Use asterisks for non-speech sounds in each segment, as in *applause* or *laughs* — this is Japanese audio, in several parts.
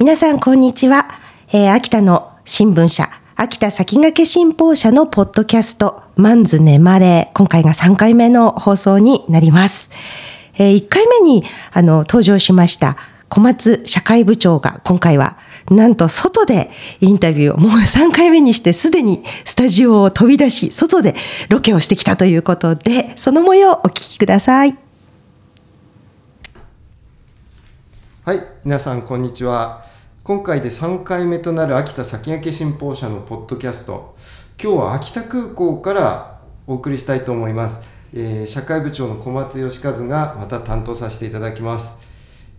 皆さんこんにちは、えー、秋田の新聞社秋田先駆け新報社のポッドキャストマンズネマレ今回が3回目の放送になります、えー、1回目にあの登場しました小松社会部長が今回はなんと外でインタビューをもう3回目にしてすでにスタジオを飛び出し外でロケをしてきたということでその模様をお聞きください。はい皆さんこんにちは。今回で3回目となる秋田先駆け新報社のポッドキャスト。今日は秋田空港からお送りしたいと思います、えー、社会部長の小松義和がまた担当させていただきます、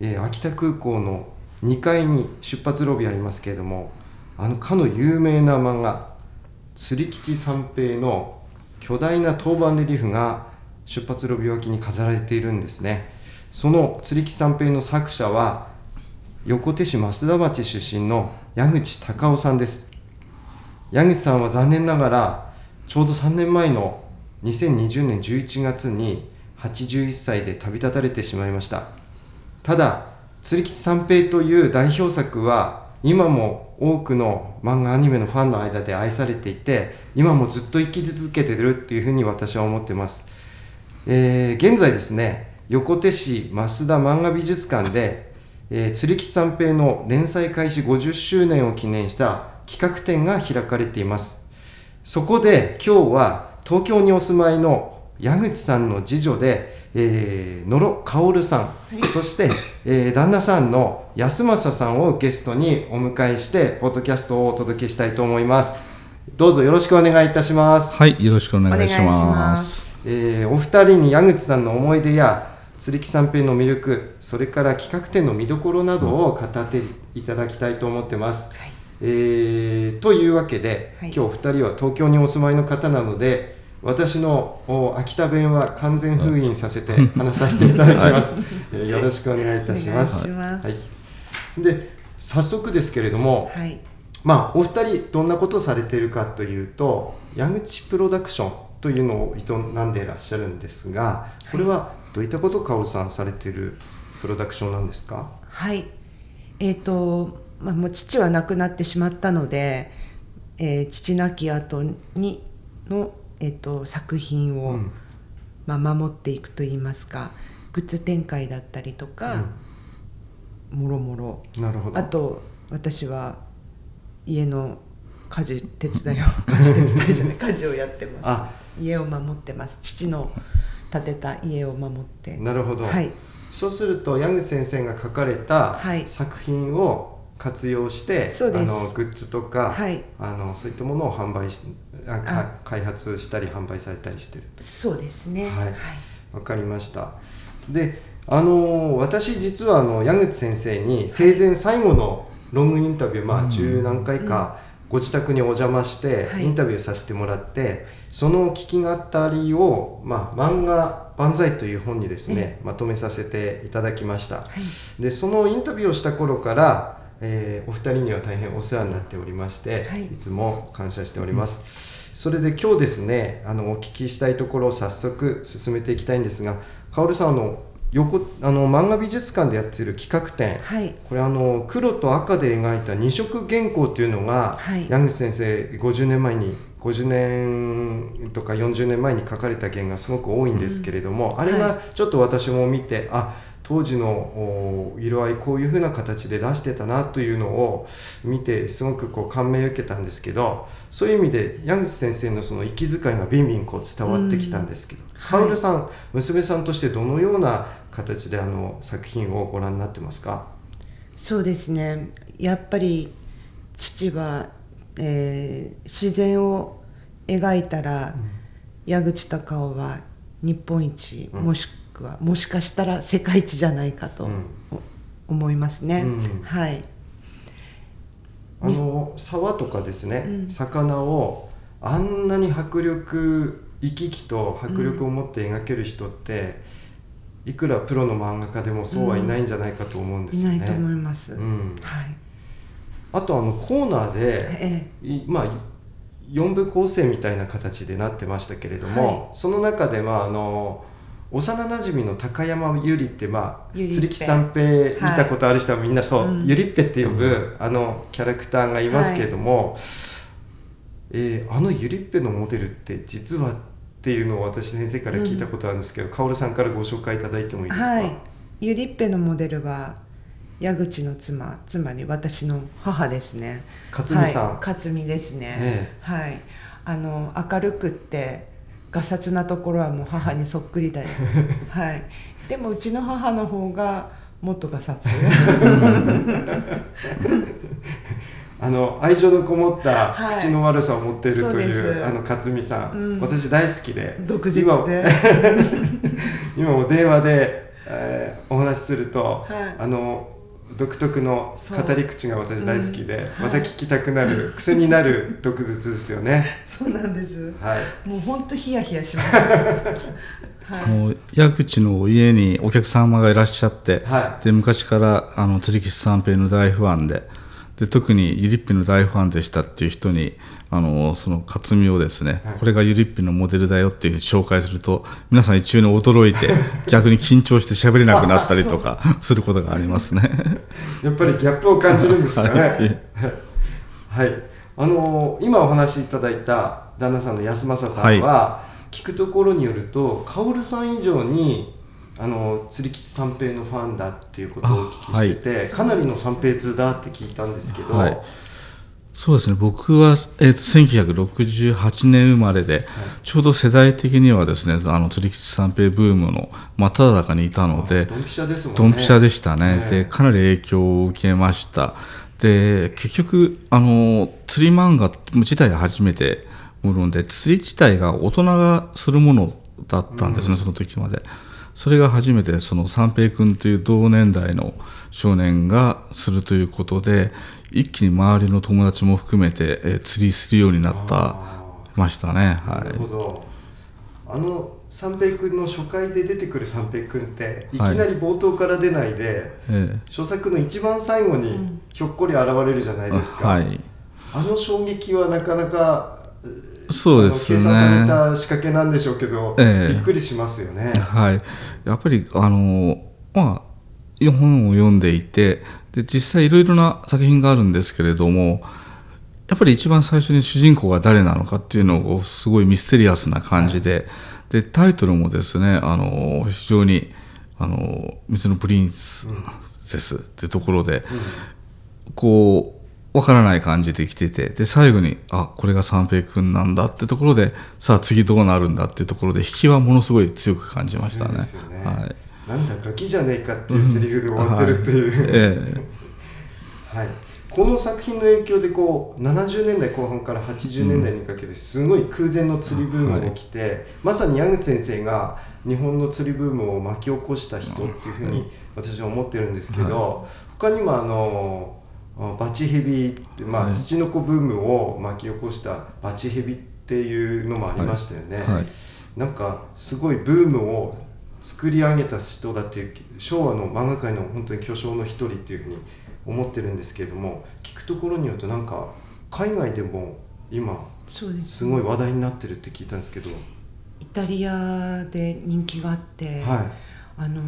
えー、秋田空港の2階に出発ロビーありますけれどもあのかの有名な漫画釣り吉三平の巨大な当番レリフが出発ロビー脇に飾られているんですね。その釣り吉三平の作者は横手市増田町出身の矢口隆夫さんです。矢口さんは残念ながらちょうど3年前の2020年11月に81歳で旅立たれてしまいました。ただ釣り吉三平という代表作は今も多くの漫画アニメのファンの間で愛されていて今もずっと生き続けてるっていうふうに私は思ってます、えー、現在ですね横手市増田漫画美術館でえー、釣り吉三平の連載開始50周年を記念した企画展が開かれています。そこで今日は東京にお住まいの矢口さんの次女で、えー、野呂薫さん、はい、そして、えー、旦那さんの安政さんをゲストにお迎えしてポッドキャストをお届けしたいと思います。どうぞよろしくお願いいたします。はいよろしくお願いします。えー、お二人に矢口さんの思い出や釣り木三平の魅力それから企画展の見どころなどを語っていただきたいと思ってます。はい、えー、というわけで、はい、今日2人は東京にお住まいの方なので私の秋田弁は完全封印させて話させていただきます。は *laughs* い、よろしくお願いいたします。はい、で早速ですけれども、はい、まあお二人どんなことをされているかというと矢口プロダクションというのを営んでいらっしゃるんですがこれはどういったことを薫さんされているプロダクションなんですか？はい。えっ、ー、と、まあ、もう父は亡くなってしまったので、えー、父亡き後にの、えーと、作品を、うん、まあ、守っていくといいますかグッズ展開だったりとか、うん、もろもろ。なるほど。あと私は家の家事手伝いを家事手伝いじゃない家事をやってます。家を守ってます。父の建てた家を守って。なるほど、はい、そうするとヤング先生が書かれた作品を活用して、はい、あのグッズとか、はい、あのそういったものを販売しあか開発したり販売されたりしてるそうですね。はい。わ、はい、かりました。であの私実はあの矢口先生に生前最後のロングインタビュー、まあ十何回かご自宅にお邪魔してインタビューさせてもらって、その聞き語りを、まあ、漫画「万歳」という本にですね、まとめさせていただきました、はい、でそのインタビューをした頃から、えー、お二人には大変お世話になっておりまして、はい、いつも感謝しております、うん、それで今日ですねあのお聞きしたいところを早速進めていきたいんですが薫さんあの横あの漫画美術館でやってる企画展、はい、これあの黒と赤で描いた二色原稿というのが、はい、矢口先生50年前に50年とか40年前に書かれた原がすごく多いんですけれども、うん、あれがちょっと私も見て、はい、あ当時の色合いこういうふうな形で出してたなというのを見てすごくこう感銘を受けたんですけどそういう意味で矢口先生のその息遣いがビンビンこう伝わってきたんですけど、うん、さん、娘さんとしてどのような形であの作品をご覧になってますか？そうですね。やっぱり父は、えー、自然を描いたら、うん、矢口隆夫は日本一、うん、もしくはもしかしたら世界一じゃないかと、思いますね、はい。あの沢とかですね、魚をあんなに迫力生き生きと迫力を持って描ける人って、いくらプロの漫画家でもそうはいないんじゃないかと思うんですよね。いないと思います。うん、はい。あとあのコーナーで、ええ、まあ4部構成みたいな形でなってましたけれども、はい、その中でまああの幼なじみの高山ゆりってまあ釣り木三平見たことある人はみんなそう、うん。ゆりっぺって呼ぶ、あのキャラクターがいますけれども、えーあのゆりっぺのモデルって実はっていうのを私先生から聞いたことあるんですけど、かおるさんからご紹介いただいてもいいですか、はい、ゆりっぺのモデルは矢口の妻つまり私の母ですね。勝美さん、はい、勝美ですね、え。はい。あの明るくってがさつなところはもう母にそっくりだよ。*laughs* はい。でもうちの母の方がもっとがさつあの愛情のこもったはい。口の悪さを持っているという、です。あの勝美さん、うん。私大好きで。毒舌今で *laughs* 今も電話で、えーお話しすると、はい。あの独特の語り口が私大好きで、うん。また聞きたくなる、癖になる毒舌ですよね。*laughs* そうなんです。はい。もうほんとヒヤヒヤします、*laughs* はい、もう矢口の家にお客様がいらっしゃって、はで昔からあの釣り吉三平の大ファンでで特にゆりっぺの大ファンでしたっていう人にあのその克美をですね、はいこれがゆりっぺのモデルだよっていう紹介すると皆さん一中に驚いて *laughs* 逆に緊張して喋れなくなったりとかすることがありますね。*laughs* やっぱりギャップを感じるんですかね。は *laughs* はいい。あのー今お話しいただいた旦那さんの安政さんは、聞くところによると、薫さん以上にあの釣り吉三平のファンだっていうことをお聞きしてて、かなりの三平通だって聞いたんですけど、はい。そうですね。僕は、えー、と1968年生まれで、ちょうど世代的にはですねあの釣り吉三平ブームの真っ只中にいたのでドンピシャですもんね。ドンピシャでしたね、ねでかなり影響を受けました。で結局あの釣り漫画自体が初めてもので釣り自体が大人がするものだったんですね、その時までそれが初めてその三平君という同年代の少年がするということで一気に周りの友達も含めて、えー釣りするようになったあましたね。はい。るほど。あの三平君の初回で出てくる三平君っていきはいなり冒頭から出ないで、え初作の一番最後にひょっこり現れるじゃないえですか、はい。あの衝撃はなかなかそうですね。計算された仕掛けなんでしょうけど、ええ。びっくりしますよね、はい、やっぱりあのまあ本を読んでいてで実際いろいろな作品があるんですけれどもやっぱり一番最初に主人公が誰なのかっていうのをすごいミステリアスな感じで,、でタイトルもですねあの非常にあの「水のプリンスです」っていうところで、こうわからない感じで来ててで最後にあこれが三平君なんだってところでさあ次どうなるんだっていうところで引きはものすごい強く感じましたね。ね。はい。なんだガキじゃねえかっていうセリフで終わってるっていう、え *laughs* はい、この作品の影響でこう70年代後半から80年代にかけてすごい空前の釣りブームが起きて、まさに矢口先生が日本の釣りブームを巻き起こした人っていうふうに私は思ってるんですけど、他にもあのバチヘビって、まあはい。土の子ブームを巻き起こしたバチヘビっていうのもありましたよね。はい。なんかすごいブームを作り上げた人だっていう昭和の漫画界の本当に巨匠の一人っていうふうに思ってるんですけれども聞くところによるとなんか海外でも今そうですすごい話題になってるって聞いたんですけど、イタリアで人気があって、はあの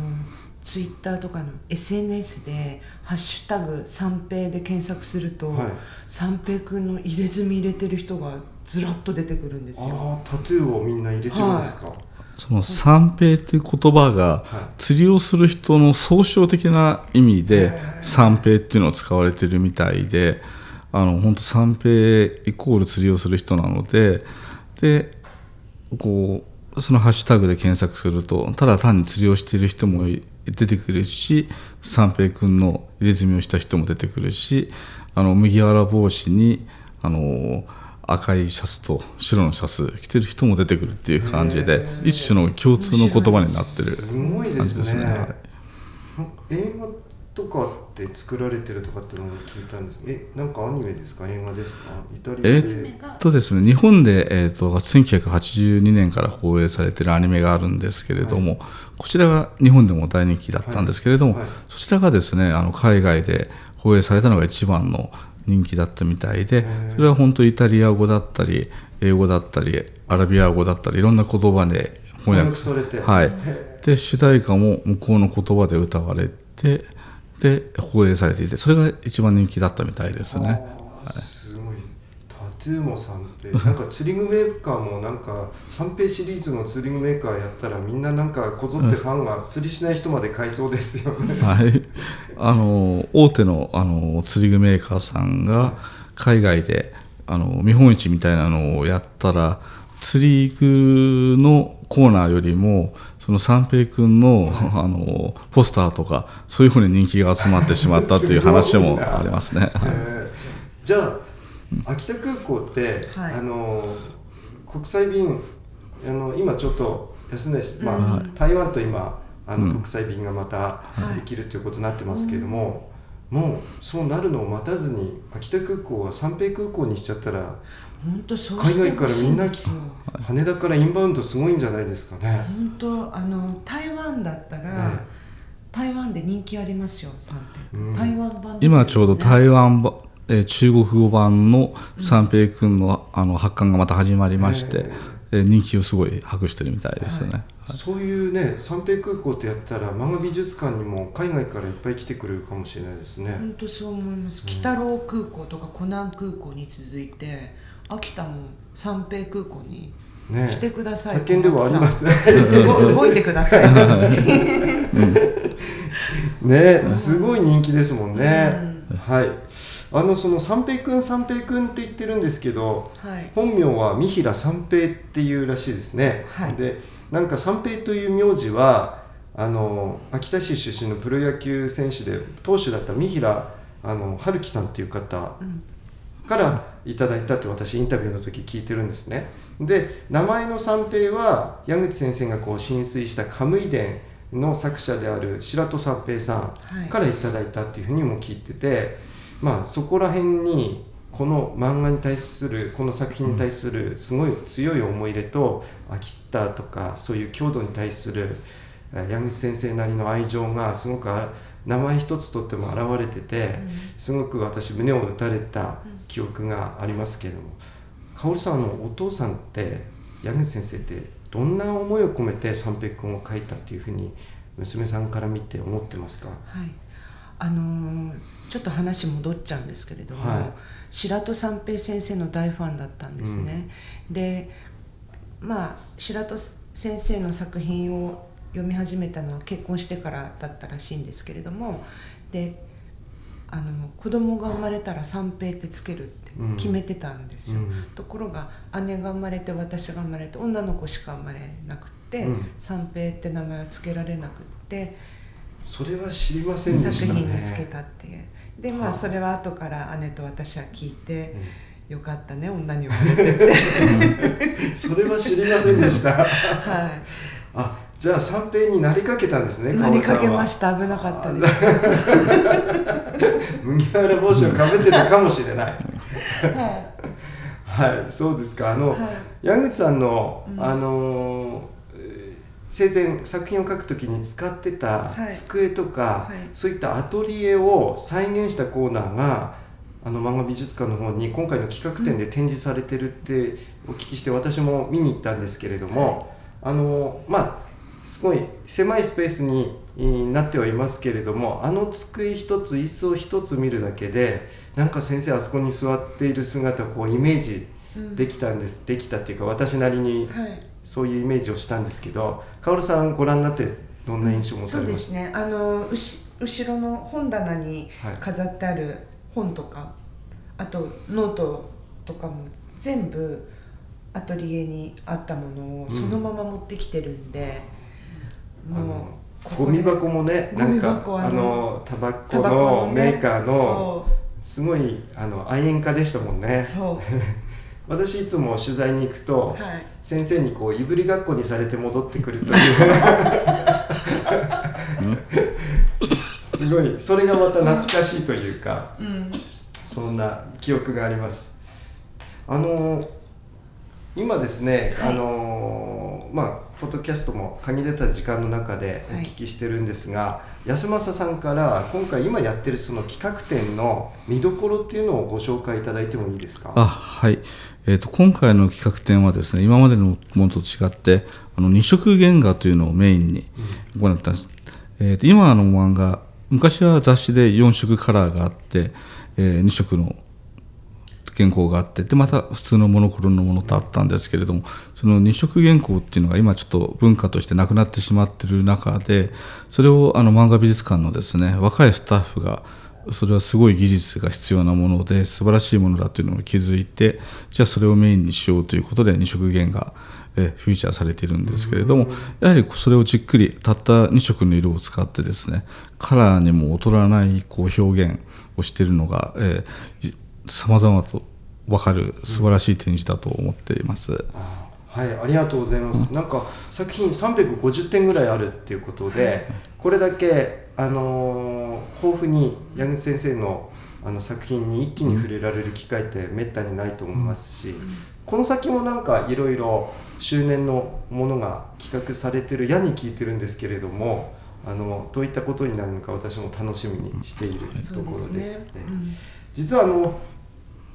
ツイッターとかの SNS で「ハッシュタグ三平」で検索すると、はい。三平くんの入れ墨入れてる人がずらっと出てくるんですい、よ。ああタトゥーをみんな入れてるんですか、その三平という言葉がはい。釣りをする人の総称的な意味で三平っていうのを使われてるみたいであの本当三平イコール釣りをする人なのででこうそのハッシュタグで検索するとただ単に釣りをしている人もい出てくるし三平君の入れ墨をした人も出てくるしあの麦わら帽子にあの赤いシャツと白のシャツ着てる人も出てくるっていう感じで一種の共通の言葉になってる感じすね。ですね。はいとかって作られてるとかってのを聞いたんです。えなんかアニメですか？映画ですか？イタリアえでっとですね、日本で、えー、と1982年から放映されているアニメがあるんですけれども、こちらが日本でも大人気だったんですけれども、はい。はい。そちらがですねあの海外で放映されたのが一番の人気だったみたいでそれは本当イタリア語だったり英語だったりアラビア語だったりいろんな言葉で翻訳されて。はい。へ、で主題歌も向こうの言葉で歌われてで放映されていてそれが一番人気だったみたいですね。あーすごい。タトゥーも三平。*laughs* なんかツーリングメーカーもなんか三平シリーズのツーリングメーカーやったらみんななんかこぞってファンが釣りしない人まで買いそうですよね。*laughs* はい、あの大手のあの釣り具メーカーさんが海外であの見本市みたいなのをやったら釣り具のコーナーよりもその三平君のあのポスターとかそういうふうに人気が集まってしまったっていう *laughs* 話もありますね。えー。じゃあ秋田空港って、はい。あの国際便あの今ちょっと安値し、まあ台湾と今あの、うん。国際便がまたい。できるということになってますけれども、もうそうなるのを待たずに秋田空港は三平空港にしちゃったら本当そう海外からみんな羽田からインバウンドすごいんじゃないですかね。本当あの台湾だったら、え台湾で人気ありますよ三うん。平、台湾版。で今ちょうど台湾湾ば、えー中国語版の三平君のあの発刊がまた始まりまして、えー人気をすごい博してるみたいですよね。そういうね三平空港ってやったら漫画美術館にも海外からいっぱい来てくれるかもしれないですね。本当そう思います鬼太郎空港とか湖南空港に続いて秋田も三平空港にねしてください、他県ではありますね。動動いてください、*laughs* ね、すごい人気ですもんね。はい。あのその三平くん三平くんって言ってるんですけど、はい本名は三平三平っていうらしいですね。はいで、なんか三平という名字はあの秋田市出身のプロ野球選手で投手だった三平あの春樹さんっていう方からいただいたって私インタビューの時聞いてるんですね。で名前の三平は矢口先生がこう浸水したカムイ伝の作者である白戸三平さはいんからいただいたっていうふうにも聞いてて、まあそこら辺にこの漫画に対するこの作品に対するすごい強い思い入れと秋田とかそういう郷土に対するえー矢口先生なりの愛情がすごくあ名前一つとっても現れてて、すごく私胸を打たれた記憶がありますけれども薫さんあのお父さんって矢口先生ってどんな思いを込めて三平君を書いたっていうふうに娘さんから見て思ってますか？はい、あのーちょっと話戻っちゃうんですけれども、はい白戸三平先生の大ファンだったんですね。でまあ白戸先生の作品を読み始めたのは結婚してからだったらしいんですけれどもであの子供が生まれたら三平ってつけるって決めてたんですよ、うんところが姉が生まれて私が生まれて女の子しか生まれなくって、うん三平って名前はつけられなくって。それは知りませんでした作ね品につけたっていう。でまはあ。あそれは後から姉と私は聞いて、よかったね女に生まれてそれは知りませんでした。*laughs* はあじゃあ三平になりかけたんですねいなりかけましした危なかったです。*laughs* 麦わら帽子をかぶってたかもしれない。ははいそうですか。あの、はい。矢口さんの、うん。あの生前作品を描くときに使ってたはい。机とか、はい。そういったアトリエを再現したコーナーがあの漫画美術館の方に今回の企画展で展示されてるってお聞きして私も見に行ったんですけれども、あのーまあすごい狭いスペースにえーなってはいますけれどもあの机一つ椅子を一つ見るだけでなんか先生あそこに座っている姿をこうイメージうん。できたんです、できたっていうか私なりにはいそういうイメージをしたんですけど薫さんご覧になってどんな印象を持たそうでれますすね。あのうし後ろの本棚にはい飾ってある本とか、あとノートとかも全部アトリエにあったものをそのまま持ってきてるんで、あのもうここでゴミ箱もねなんか箱あのタバコタバコのねメーカーのそすごいあの愛煙家でしたもんうね。そう *laughs* 私いつも取材に行くと、はい。先生にこういぶりがっこにされて戻ってくるという。すごいそれがまた懐かしいというかうん。そんな記憶があります。あの今ですね、はい。あのまあポッドキャストも限られた時間の中でお聞きしてるんですが、安政さんから今回今やってるその企画展の見どころっていうのをご紹介いただいてもいいですか？あはい、えー、と今回の企画展はですね今までのものと違ってあの二色原画というのをメインに行ったんです、えー、と今の漫画昔は雑誌で4色カラーがあって、え2色の原稿があってでまた普通のモノクロのものとあったんですけれどもその二色原稿っていうのが今ちょっと文化としてなくなってしまってる中でそれをあの漫画美術館のですね若いスタッフがそれはすごい技術が必要なもので素晴らしいものだというのを気づいてじゃあそれをメインにしようということで二色原画えフィーチャーされているんですけれどもやはりそれをじっくりたった2色の色を使ってですねカラーにも劣らないこう表現をしているのがえさまざまと分かる素晴らしい展示だと思っています。あはい、ありがとうございます。なんか作品350点ぐらいあるっていうことで、これだけあのー豊富に矢口先生のあの作品に一気に触れられる機会ってめったにないと思いますし、この先もなんかいろいろ周年のものが企画されてる矢に聞いてるんですけれども、あのどういったことになるのか私も楽しみにしているところです。ねえ実はあの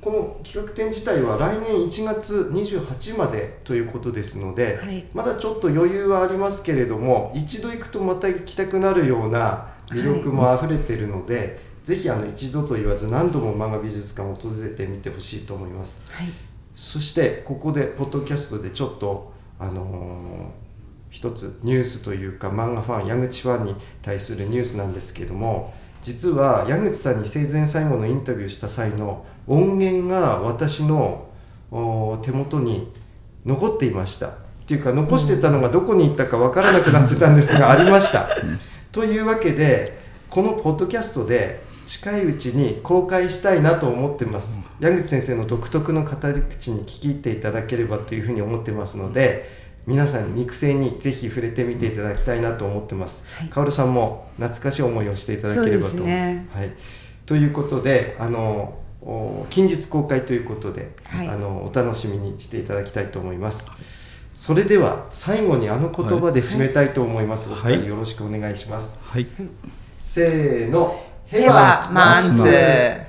この企画展自体は来年1月28までということですので、はい。まだちょっと余裕はありますけれども一度行くとまた行きたくなるような魅力もあふれているので、ぜひあの一度と言わず何度も漫画美術館を訪れてみてほしいと思います。はい。そしてここでポッドキャストでちょっとあのー一つニュースというか漫画ファン矢口ファンに対するニュースなんですけども実は矢口さんに生前最後のインタビューした際の音源が私のお手元に残っていました。っていうか残してたのがどこに行ったかわからなくなってたんですが *laughs* ありました。というわけでこのポッドキャストで近いうちに公開したいなと思ってます、矢口先生の独特の語り口に聞き入っていただければというふうに思ってますので皆さん肉声にぜひ触れてみていただきたいなと思ってます、はい。カオルさんも懐かしい思いをしていただければと。ね。はい、ということであのお近日公開ということで、はい。あのお楽しみにしていただきたいと思います、それでは最後にあの言葉で締めたいと思います、はい。お二人よろしくお願いします、はい。せーのではマンズ